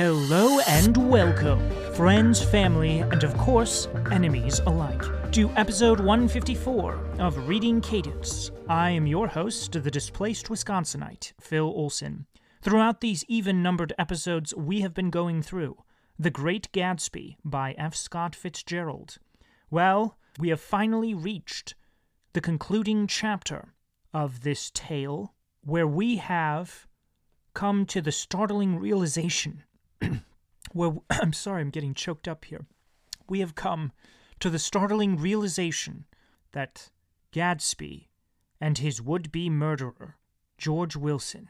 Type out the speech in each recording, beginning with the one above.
Hello and welcome, friends, family, and of course, enemies alike, to episode 154 of Reading Cadence. I am your host, the displaced Wisconsinite, Phil Olson. Throughout these even numbered episodes, we have been going through The Great Gatsby by F. Scott Fitzgerald. Well, we have finally reached the concluding chapter of this tale, where we have come to the startling realization where I'm sorry, I'm getting choked up here. We have come to the startling realization that Gatsby and his would be murderer, George Wilson,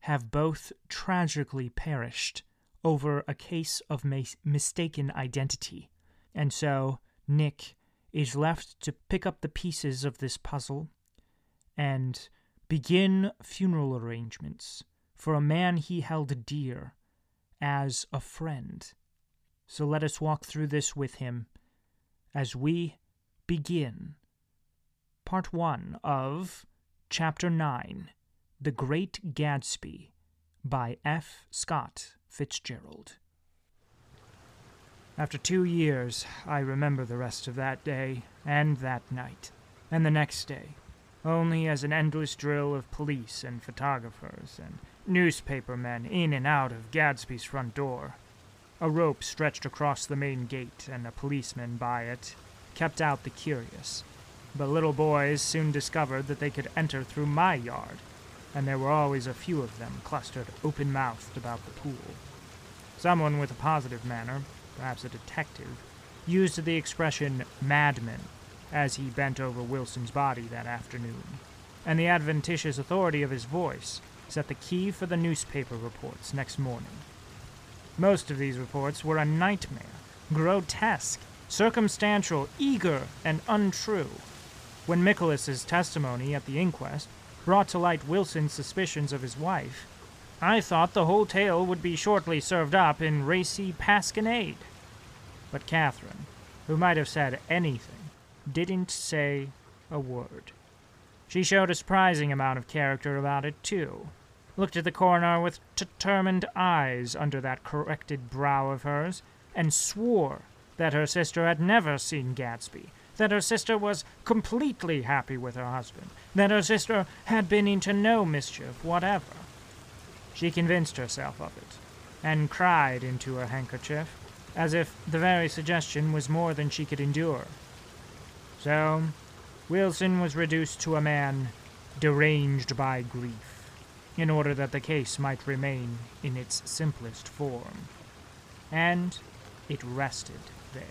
have both tragically perished over a case of mis- mistaken identity. And so Nick is left to pick up the pieces of this puzzle and begin funeral arrangements for a man he held dear as a friend. So let us walk through this with him as we begin part one of Chapter 9 The Great Gatsby by F. Scott Fitzgerald. After two years, I remember the rest of that day, and that night, and the next day, only as an endless drill of police and photographers and newspaper men in and out of Gatsby's front door. A rope stretched across the main gate, and a policeman by it kept out the curious. But little boys soon discovered that they could enter through my yard, and there were always a few of them clustered open mouthed about the pool. Someone with a positive manner, perhaps a detective, used the expression madman as he bent over Wilson's body that afternoon, and the adventitious authority of his voice set the key for the newspaper reports next morning. Most of these reports were a nightmare, grotesque, circumstantial, eager, and untrue. When Michaelis's testimony at the inquest brought to light Wilson's suspicions of his wife, I thought the whole tale would be shortly served up in racy pasquinade. But Catherine, who might have said anything, didn't say a word. She showed a surprising amount of character about it, too. Looked at the coroner with determined eyes under that corrected brow of hers, and swore that her sister had never seen Gatsby, that her sister was completely happy with her husband, that her sister had been into no mischief whatever. She convinced herself of it, and cried into her handkerchief, as if the very suggestion was more than she could endure. So, Wilson was reduced to a man deranged by grief, in order that the case might remain in its simplest form. And it rested there.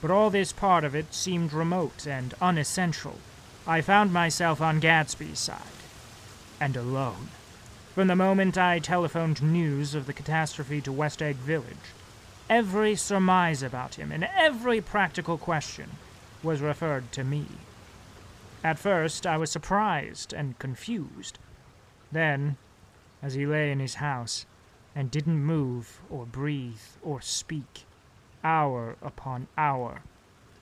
But all this part of it seemed remote and unessential. I found myself on Gatsby's side, and alone. From the moment I telephoned news of the catastrophe to West Egg Village, every surmise about him and every practical question was referred to me. At first, I was surprised and confused. Then, as he lay in his house and didn't move or breathe or speak, hour upon hour,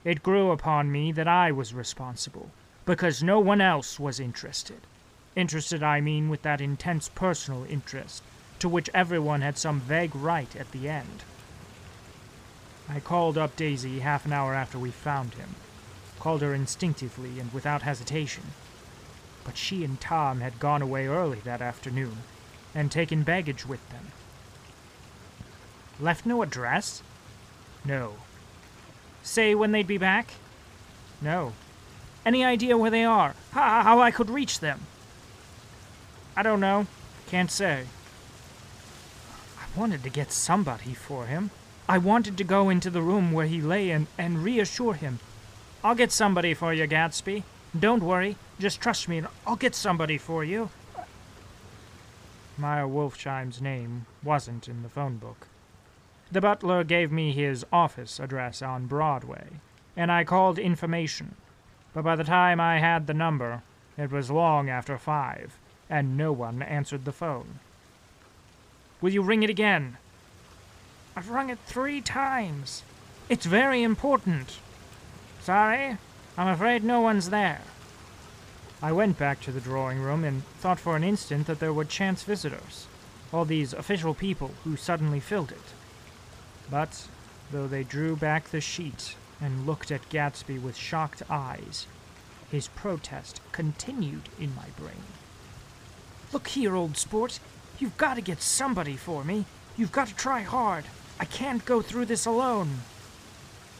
it grew upon me that I was responsible, because no one else was interested. Interested, I mean, with that intense personal interest, to which everyone had some vague right at the end. I called up Daisy half an hour after we found him called her instinctively and without hesitation. But she and Tom had gone away early that afternoon and taken baggage with them. Left no address? No. Say when they'd be back? No. Any idea where they are? How, how I could reach them? I don't know. Can't say. I wanted to get somebody for him. I wanted to go into the room where he lay and, and reassure him I'll get somebody for you, Gatsby. Don't worry. Just trust me, and I'll get somebody for you. Meyer Wolfsheim's name wasn't in the phone book. The butler gave me his office address on Broadway, and I called information. But by the time I had the number, it was long after five, and no one answered the phone. Will you ring it again? I've rung it three times. It's very important. Sorry, I'm afraid no one's there. I went back to the drawing room and thought for an instant that there were chance visitors. all these official people who suddenly filled it. But though they drew back the sheet and looked at Gatsby with shocked eyes, his protest continued in my brain. Look here, old sport. You've got to get somebody for me. You've got to try hard. I can't go through this alone.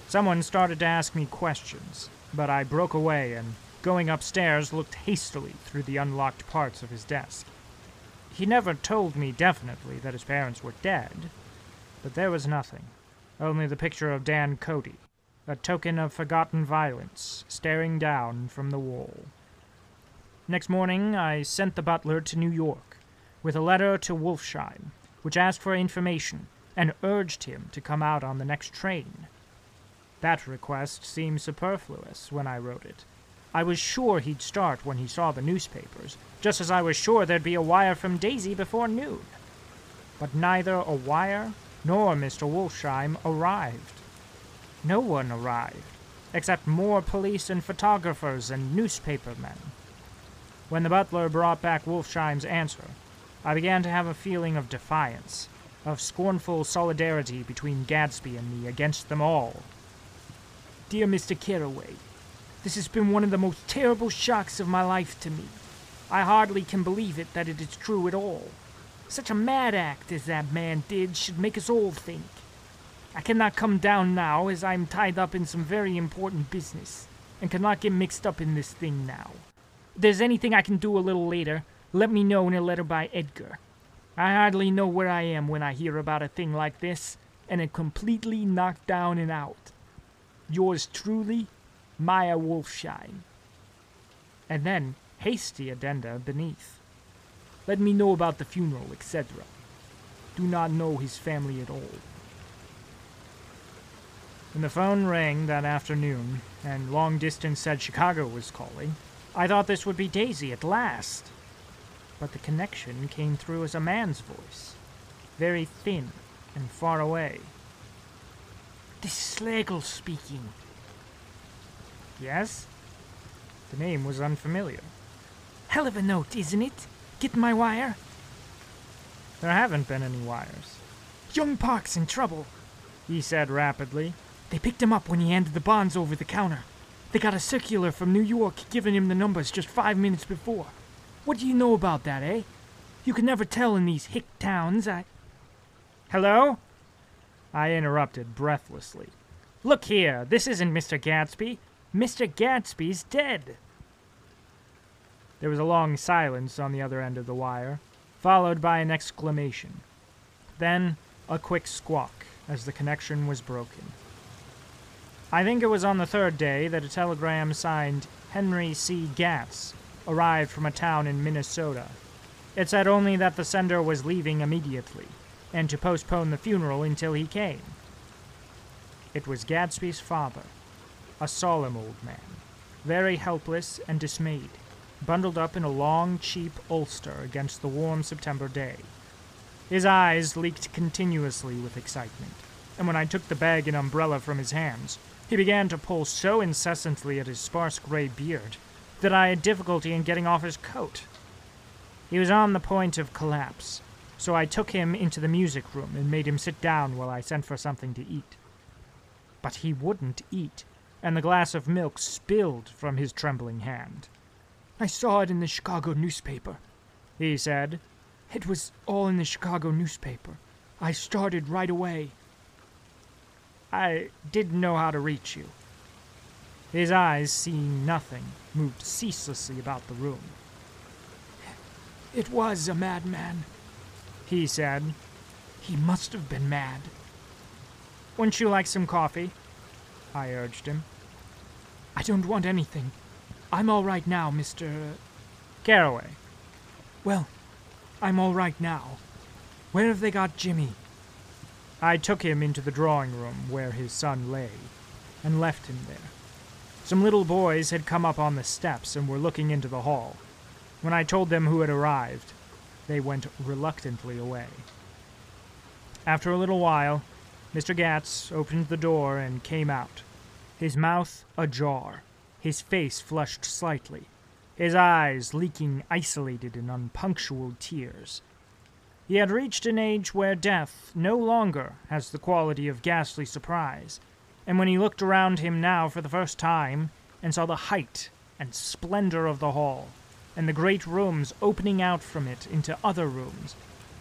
Someone started to ask me questions, but I broke away and, going upstairs, looked hastily through the unlocked parts of his desk. He never told me definitely that his parents were dead, but there was nothing. Only the picture of Dan Cody, a token of forgotten violence, staring down from the wall. Next morning, I sent the butler to New York with a letter to Wolfsheim, which asked for information and urged him to come out on the next train. That request seemed superfluous when I wrote it. I was sure he'd start when he saw the newspapers, just as I was sure there'd be a wire from Daisy before noon. But neither a wire nor Mr. Wolfsheim arrived. No one arrived, except more police and photographers and newspapermen. When the butler brought back Wolfsheim's answer, I began to have a feeling of defiance, of scornful solidarity between Gatsby and me against them all. Dear Mr. Carraway, this has been one of the most terrible shocks of my life to me. I hardly can believe it that it is true at all. Such a mad act as that man did should make us all think. I cannot come down now, as I am tied up in some very important business, and cannot get mixed up in this thing now. If there's anything I can do a little later, let me know in a letter by Edgar. I hardly know where I am when I hear about a thing like this, and am completely knocked down and out. Yours truly, Meyer Wolfsheim. And then hasty addenda beneath. Let me know about the funeral, etc. Do not know his family at all. When the phone rang that afternoon, and long distance said Chicago was calling, I thought this would be Daisy at last. But the connection came through as a man's voice, very thin and far away. This is Slagle speaking. Yes? The name was unfamiliar. Hell of a note, isn't it? Get my wire? There haven't been any wires. Young Park's in trouble, he said rapidly. They picked him up when he handed the bonds over the counter. They got a circular from New York giving him the numbers just five minutes before. What do you know about that, eh? You can never tell in these hick towns. I. Hello? I interrupted breathlessly. Look here, this isn't Mr. Gatsby. Mr. Gatsby's dead. There was a long silence on the other end of the wire, followed by an exclamation. Then a quick squawk as the connection was broken. I think it was on the third day that a telegram signed Henry C. Gatz arrived from a town in Minnesota. It said only that the sender was leaving immediately, and to postpone the funeral until he came. It was Gatsby's father, a solemn old man, very helpless and dismayed, bundled up in a long, cheap ulster against the warm September day. His eyes leaked continuously with excitement, and when I took the bag and umbrella from his hands, he began to pull so incessantly at his sparse gray beard that I had difficulty in getting off his coat. He was on the point of collapse, so I took him into the music room and made him sit down while I sent for something to eat. But he wouldn't eat, and the glass of milk spilled from his trembling hand. I saw it in the Chicago newspaper, he said. It was all in the Chicago newspaper. I started right away. I didn't know how to reach you. His eyes, seeing nothing, moved ceaselessly about the room. It was a madman, he said. He must have been mad. Wouldn't you like some coffee? I urged him. I don't want anything. I'm all right now, Mr. Carraway. Well, I'm all right now. Where have they got Jimmy? I took him into the drawing room where his son lay, and left him there. Some little boys had come up on the steps and were looking into the hall. When I told them who had arrived, they went reluctantly away. After a little while, Mr. Gatz opened the door and came out, his mouth ajar, his face flushed slightly, his eyes leaking isolated and unpunctual tears. He had reached an age where death no longer has the quality of ghastly surprise, and when he looked around him now for the first time and saw the height and splendor of the hall, and the great rooms opening out from it into other rooms,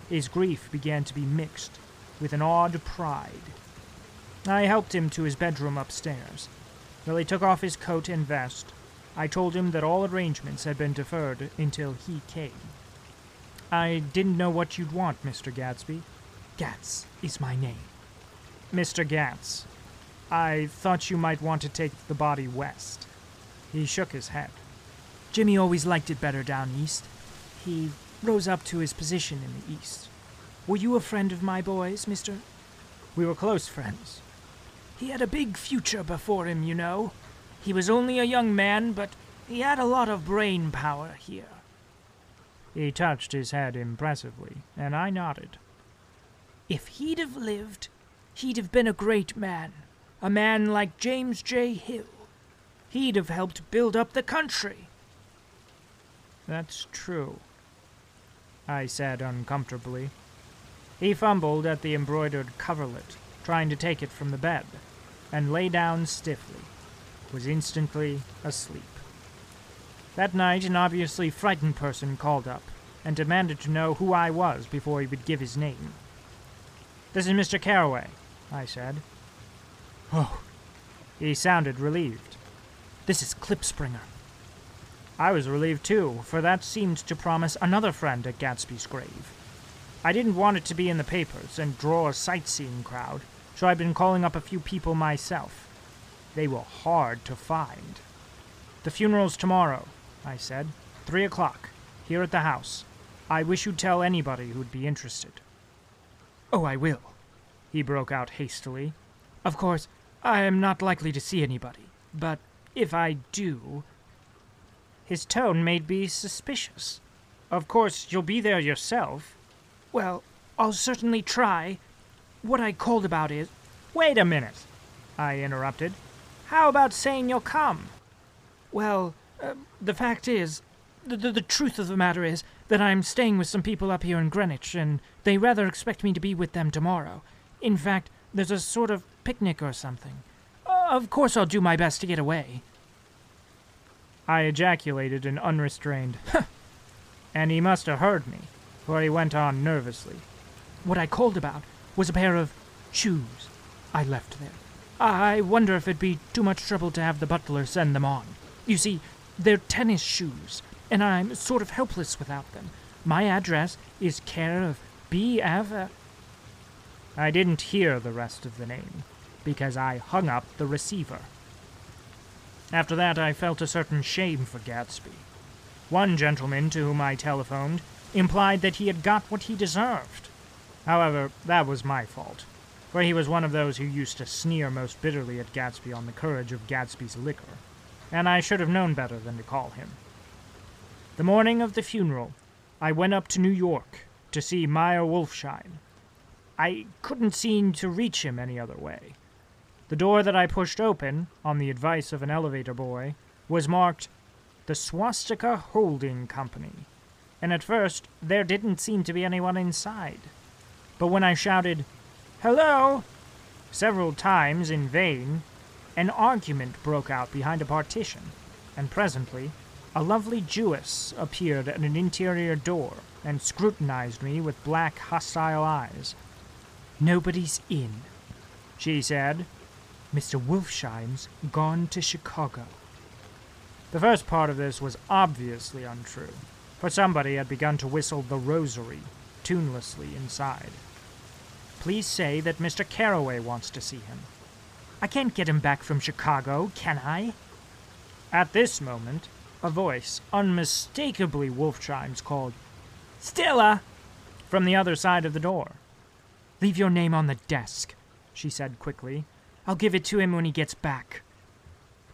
his grief began to be mixed with an odd pride. I helped him to his bedroom upstairs. While he took off his coat and vest, I told him that all arrangements had been deferred until he came. I didn't know what you'd want, Mr. Gatsby. Gatz is my name. Mr. Gatz, I thought you might want to take the body west. He shook his head. Jimmy always liked it better down east. He rose up to his position in the east. Were you a friend of my boy's, mister? We were close friends. He had a big future before him, you know. He was only a young man, but he had a lot of brain power here. He touched his head impressively, and I nodded. If he'd have lived, he'd have been a great man. A man like James J. Hill. He'd have helped build up the country. That's true, I said uncomfortably. He fumbled at the embroidered coverlet, trying to take it from the bed, and lay down stiffly, was instantly asleep. That night, an obviously frightened person called up and demanded to know who I was before he would give his name. This is Mr. Carraway, I said. Oh. He sounded relieved. This is Klipspringer. I was relieved too, for that seemed to promise another friend at Gatsby's grave. I didn't want it to be in the papers and draw a sightseeing crowd, so I'd been calling up a few people myself. They were hard to find. The funeral's tomorrow, I said. Three o'clock, here at the house. I wish you'd tell anybody who'd be interested. Oh, I will, he broke out hastily. Of course, I am not likely to see anybody, but if I do. His tone made me suspicious. Of course, you'll be there yourself. Well, I'll certainly try. What I called about is. Wait a minute, I interrupted. How about saying you'll come? Well, uh, the fact is, the, the, the truth of the matter is that I'm staying with some people up here in Greenwich, and they rather expect me to be with them tomorrow. In fact, there's a sort of picnic or something. Uh, of course, I'll do my best to get away. I ejaculated an unrestrained, and he must have heard me, for he went on nervously. What I called about was a pair of shoes I left there. I wonder if it'd be too much trouble to have the butler send them on. You see, they're tennis shoes, and I'm sort of helpless without them. My address is care of B.F. Uh, I didn't hear the rest of the name, because I hung up the receiver. After that, I felt a certain shame for Gatsby. One gentleman to whom I telephoned implied that he had got what he deserved. However, that was my fault, for he was one of those who used to sneer most bitterly at Gatsby on the courage of Gatsby's liquor, and I should have known better than to call him. The morning of the funeral, I went up to New York to see Meyer Wolfsheim. I couldn't seem to reach him any other way. The door that I pushed open, on the advice of an elevator boy, was marked the Swastika Holding Company, and at first there didn't seem to be anyone inside. But when I shouted, Hello! several times in vain, an argument broke out behind a partition, and presently a lovely Jewess appeared at an interior door and scrutinized me with black, hostile eyes. Nobody's in, she said, Mr. Wolfsheim's gone to Chicago. The first part of this was obviously untrue, for somebody had begun to whistle the rosary tunelessly inside. Please say that Mr. Carraway wants to see him. I can't get him back from Chicago, can I? At this moment, a voice, unmistakably Wolfsheim's, called, Stella! from the other side of the door. Leave your name on the desk, she said quickly. I'll give it to him when he gets back.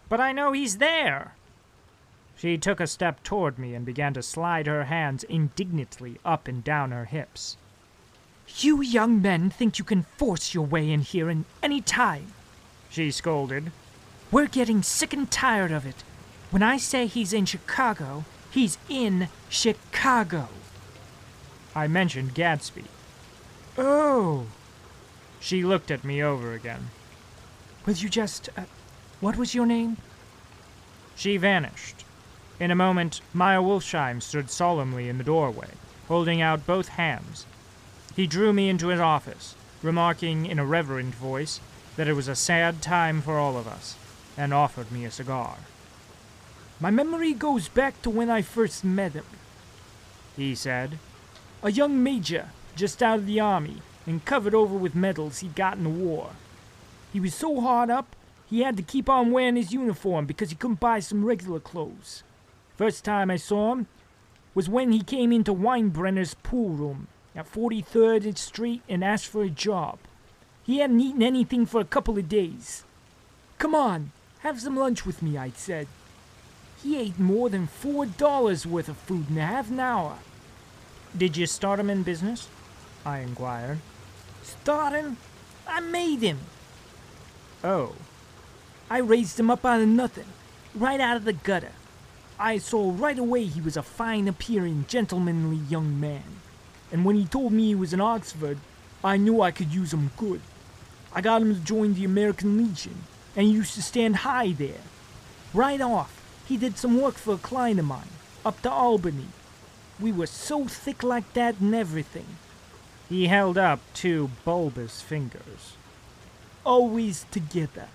But I know he's there. She took a step toward me and began to slide her hands indignantly up and down her hips. You young men think you can force your way in here in any time, she scolded. We're getting sick and tired of it. When I say he's in Chicago, he's in Chicago. I mentioned Gatsby. Oh, She looked at me over again. Will you just. Uh, what was your name? She vanished. In a moment, Meyer Wolfsheim stood solemnly in the doorway, holding out both hands. He drew me into his office, remarking in a reverent voice that it was a sad time for all of us, and offered me a cigar. My memory goes back to when I first met him. He said, A young major, just out of the army, and covered over with medals he'd got in the war. He was so hard up, he had to keep on wearing his uniform because he couldn't buy some regular clothes. First time I saw him was when he came into Winebrenner's pool room at 43rd Street and asked for a job. He hadn't eaten anything for a couple of days. Come on, have some lunch with me, I said. He ate more than four dollars worth of food in half an hour. Did you start him in business? I inquired. Start him? I made him. Oh, I raised him up out of nothing, right out of the gutter. I saw right away he was a fine appearing, gentlemanly young man. And when he told me he was in Oxford, I knew I could use him good. I got him to join the American Legion, and he used to stand high there. Right off, he did some work for a client of mine, up to Albany. We were so thick like that and everything. he held up two bulbous fingers. Always together.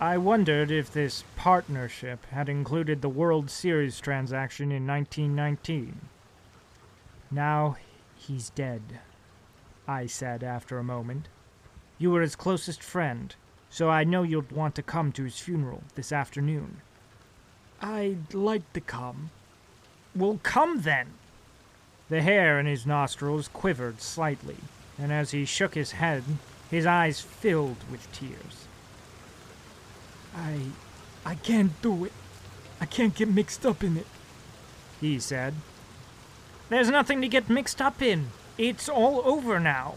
I wondered if this partnership had included the World Series transaction in 1919. Now he's dead, I said after a moment. You were his closest friend, so I know you'll want to come to his funeral this afternoon. I'd like to come. Well, come then! The hair in his nostrils quivered slightly, and as he shook his head, his eyes filled with tears. I. I can't do it. I can't get mixed up in it. He said, There's nothing to get mixed up in. It's all over now.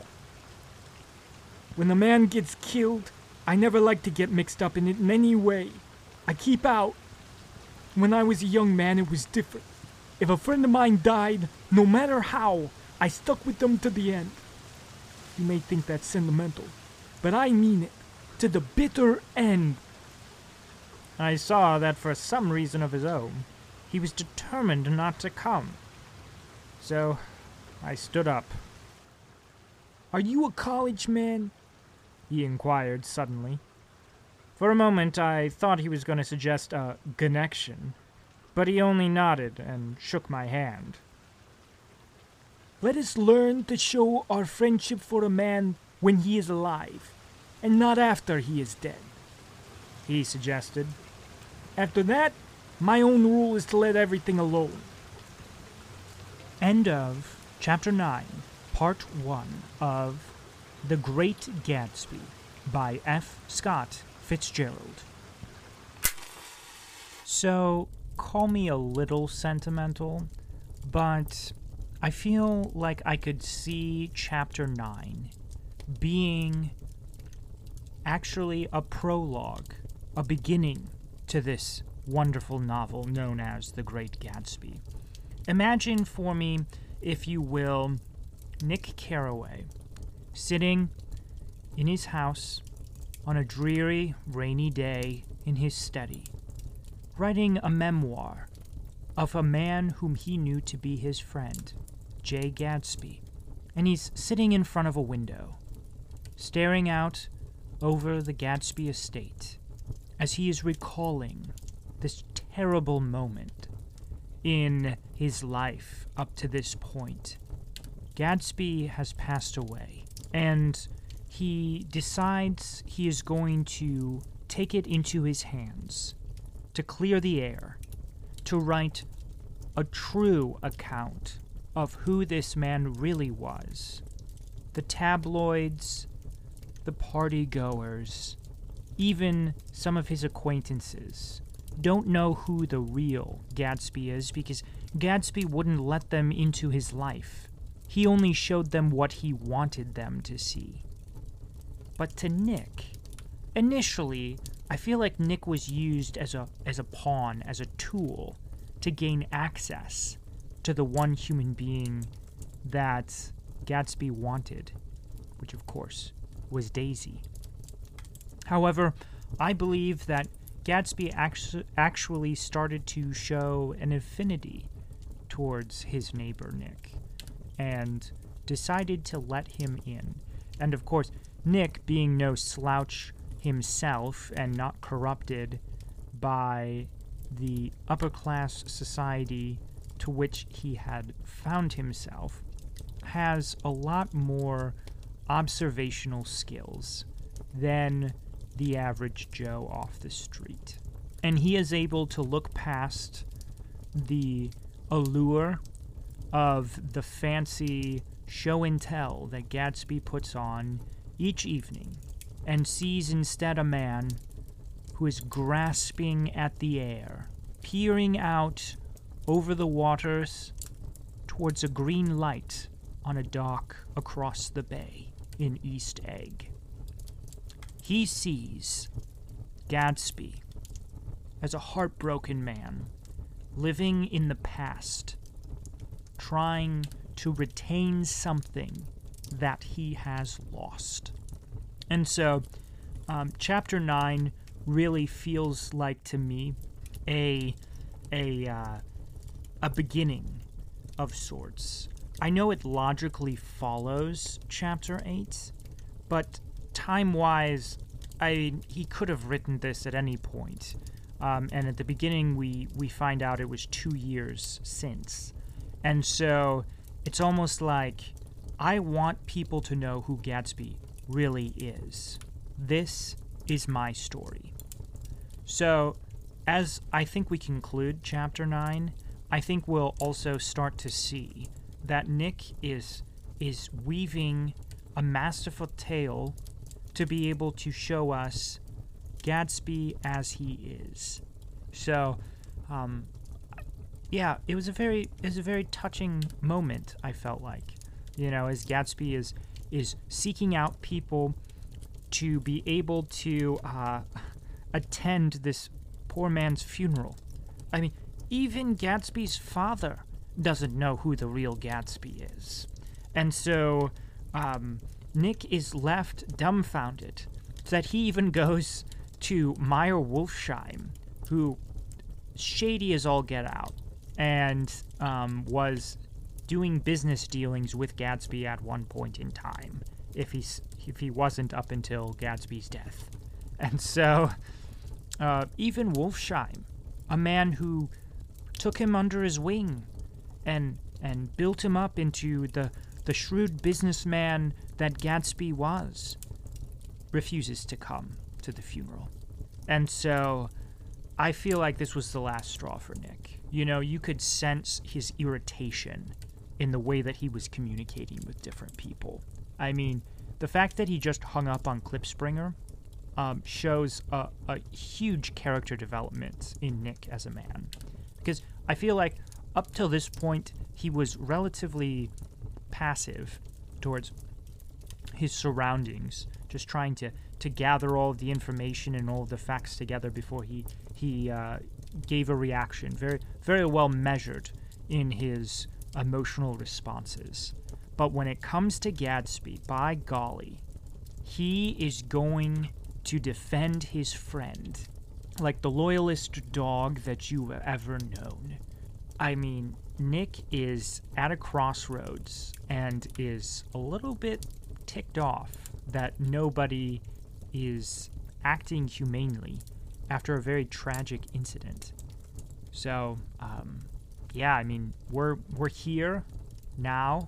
When a man gets killed, I never like to get mixed up in it in any way. I keep out. When I was a young man, it was different. If a friend of mine died, no matter how, I stuck with them to the end. You may think that's sentimental, but I mean it. To the bitter end. I saw that for some reason of his own, he was determined not to come. So I stood up. Are you a college man? He inquired suddenly. For a moment, I thought he was going to suggest a connection, but he only nodded and shook my hand. Let us learn to show our friendship for a man when he is alive, and not after he is dead. He suggested. After that, my own rule is to let everything alone. End of Chapter 9, Part 1 of The Great Gatsby by F. Scott Fitzgerald. So, call me a little sentimental, but I feel like I could see Chapter 9 being actually a prologue, a beginning to this wonderful novel known as The Great Gatsby. Imagine for me, if you will, Nick Carraway sitting in his house on a dreary, rainy day in his study, writing a memoir of a man whom he knew to be his friend, Jay Gatsby. And he's sitting in front of a window, staring out over the Gatsby estate as he is recalling this terrible moment in his life up to this point. Gatsby has passed away, and he decides he is going to take it into his hands to clear the air, to write a true account of who this man really was. The tabloids, the party goers, even some of his acquaintances don't know who the real Gatsby is because Gatsby wouldn't let them into his life. He only showed them what he wanted them to see. But to Nick, initially, I feel like Nick was used as a as a pawn, as a tool to gain access to the one human being that Gatsby wanted, which of course was Daisy. However, I believe that Gatsby actu- actually started to show an affinity towards his neighbor Nick and decided to let him in. And of course, Nick, being no slouch himself and not corrupted by the upper class society to which he had found himself, has a lot more observational skills than the average Joe off the street. And he is able to look past the allure of the fancy show and tell that Gatsby puts on each evening and sees instead a man who is grasping at the air, peering out over the waters towards a green light on a dock across the bay in East Egg. He sees Gatsby as a heartbroken man living in the past, trying to retain something that he has lost. And so, um, chapter 9 really feels like to me a, a, uh, a beginning of sorts. I know it logically follows chapter 8, but time wise, I he could have written this at any point. Um, and at the beginning, we, we find out it was two years since. And so it's almost like I want people to know who Gatsby really is. This is my story. So, as I think we conclude chapter 9, I think we'll also start to see that Nick is is weaving a masterful tale to be able to show us Gatsby as he is. So, um, yeah, it was a very it was a very touching moment. I felt like, you know, as Gatsby is is seeking out people to be able to uh, attend this poor man's funeral. I mean, even Gatsby's father doesn't know who the real Gatsby is, and so um, Nick is left dumbfounded. That he even goes to Meyer Wolfsheim, who shady as all get out, and um, was doing business dealings with Gatsby at one point in time, if he's if he wasn't up until Gatsby's death. And so, uh, even Wolfsheim, a man who took him under his wing and and built him up into the the shrewd businessman that Gatsby was, refuses to come to the funeral. And so I feel like this was the last straw for Nick. You know, you could sense his irritation in the way that he was communicating with different people. I mean, the fact that he just hung up on Klipspringer um, shows a, a huge character development in Nick as a man. Because I feel like up till this point, he was relatively passive towards his surroundings, just trying to, to gather all of the information and all of the facts together before he he uh, gave a reaction. Very very well measured in his emotional responses. But when it comes to Gatsby, by golly, he is going to defend his friend like the loyalist dog that you've ever known. I mean, Nick is at a crossroads and is a little bit ticked off that nobody is acting humanely after a very tragic incident. So, um, yeah, I mean, we're we're here now.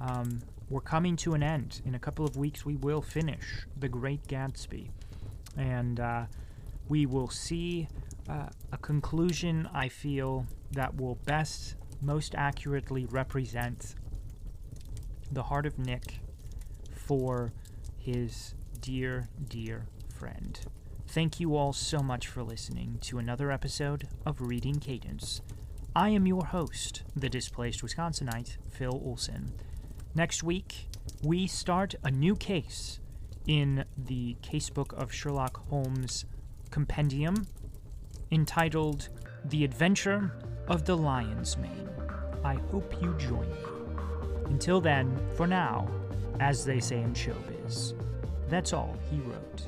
Um, we're coming to an end. In a couple of weeks, we will finish The Great Gatsby, and uh, we will see uh, a conclusion. I feel that will best, most accurately represent the heart of Nick for his dear, dear friend. Thank you all so much for listening to another episode of Reading Cadence. I am your host, the displaced Wisconsinite, Phil Olson. Next week, we start a new case in the casebook of Sherlock Holmes compendium entitled The Adventure of the Lion's Mane. I hope you join me. Until then, for now, as they say in showbiz, that's all he wrote.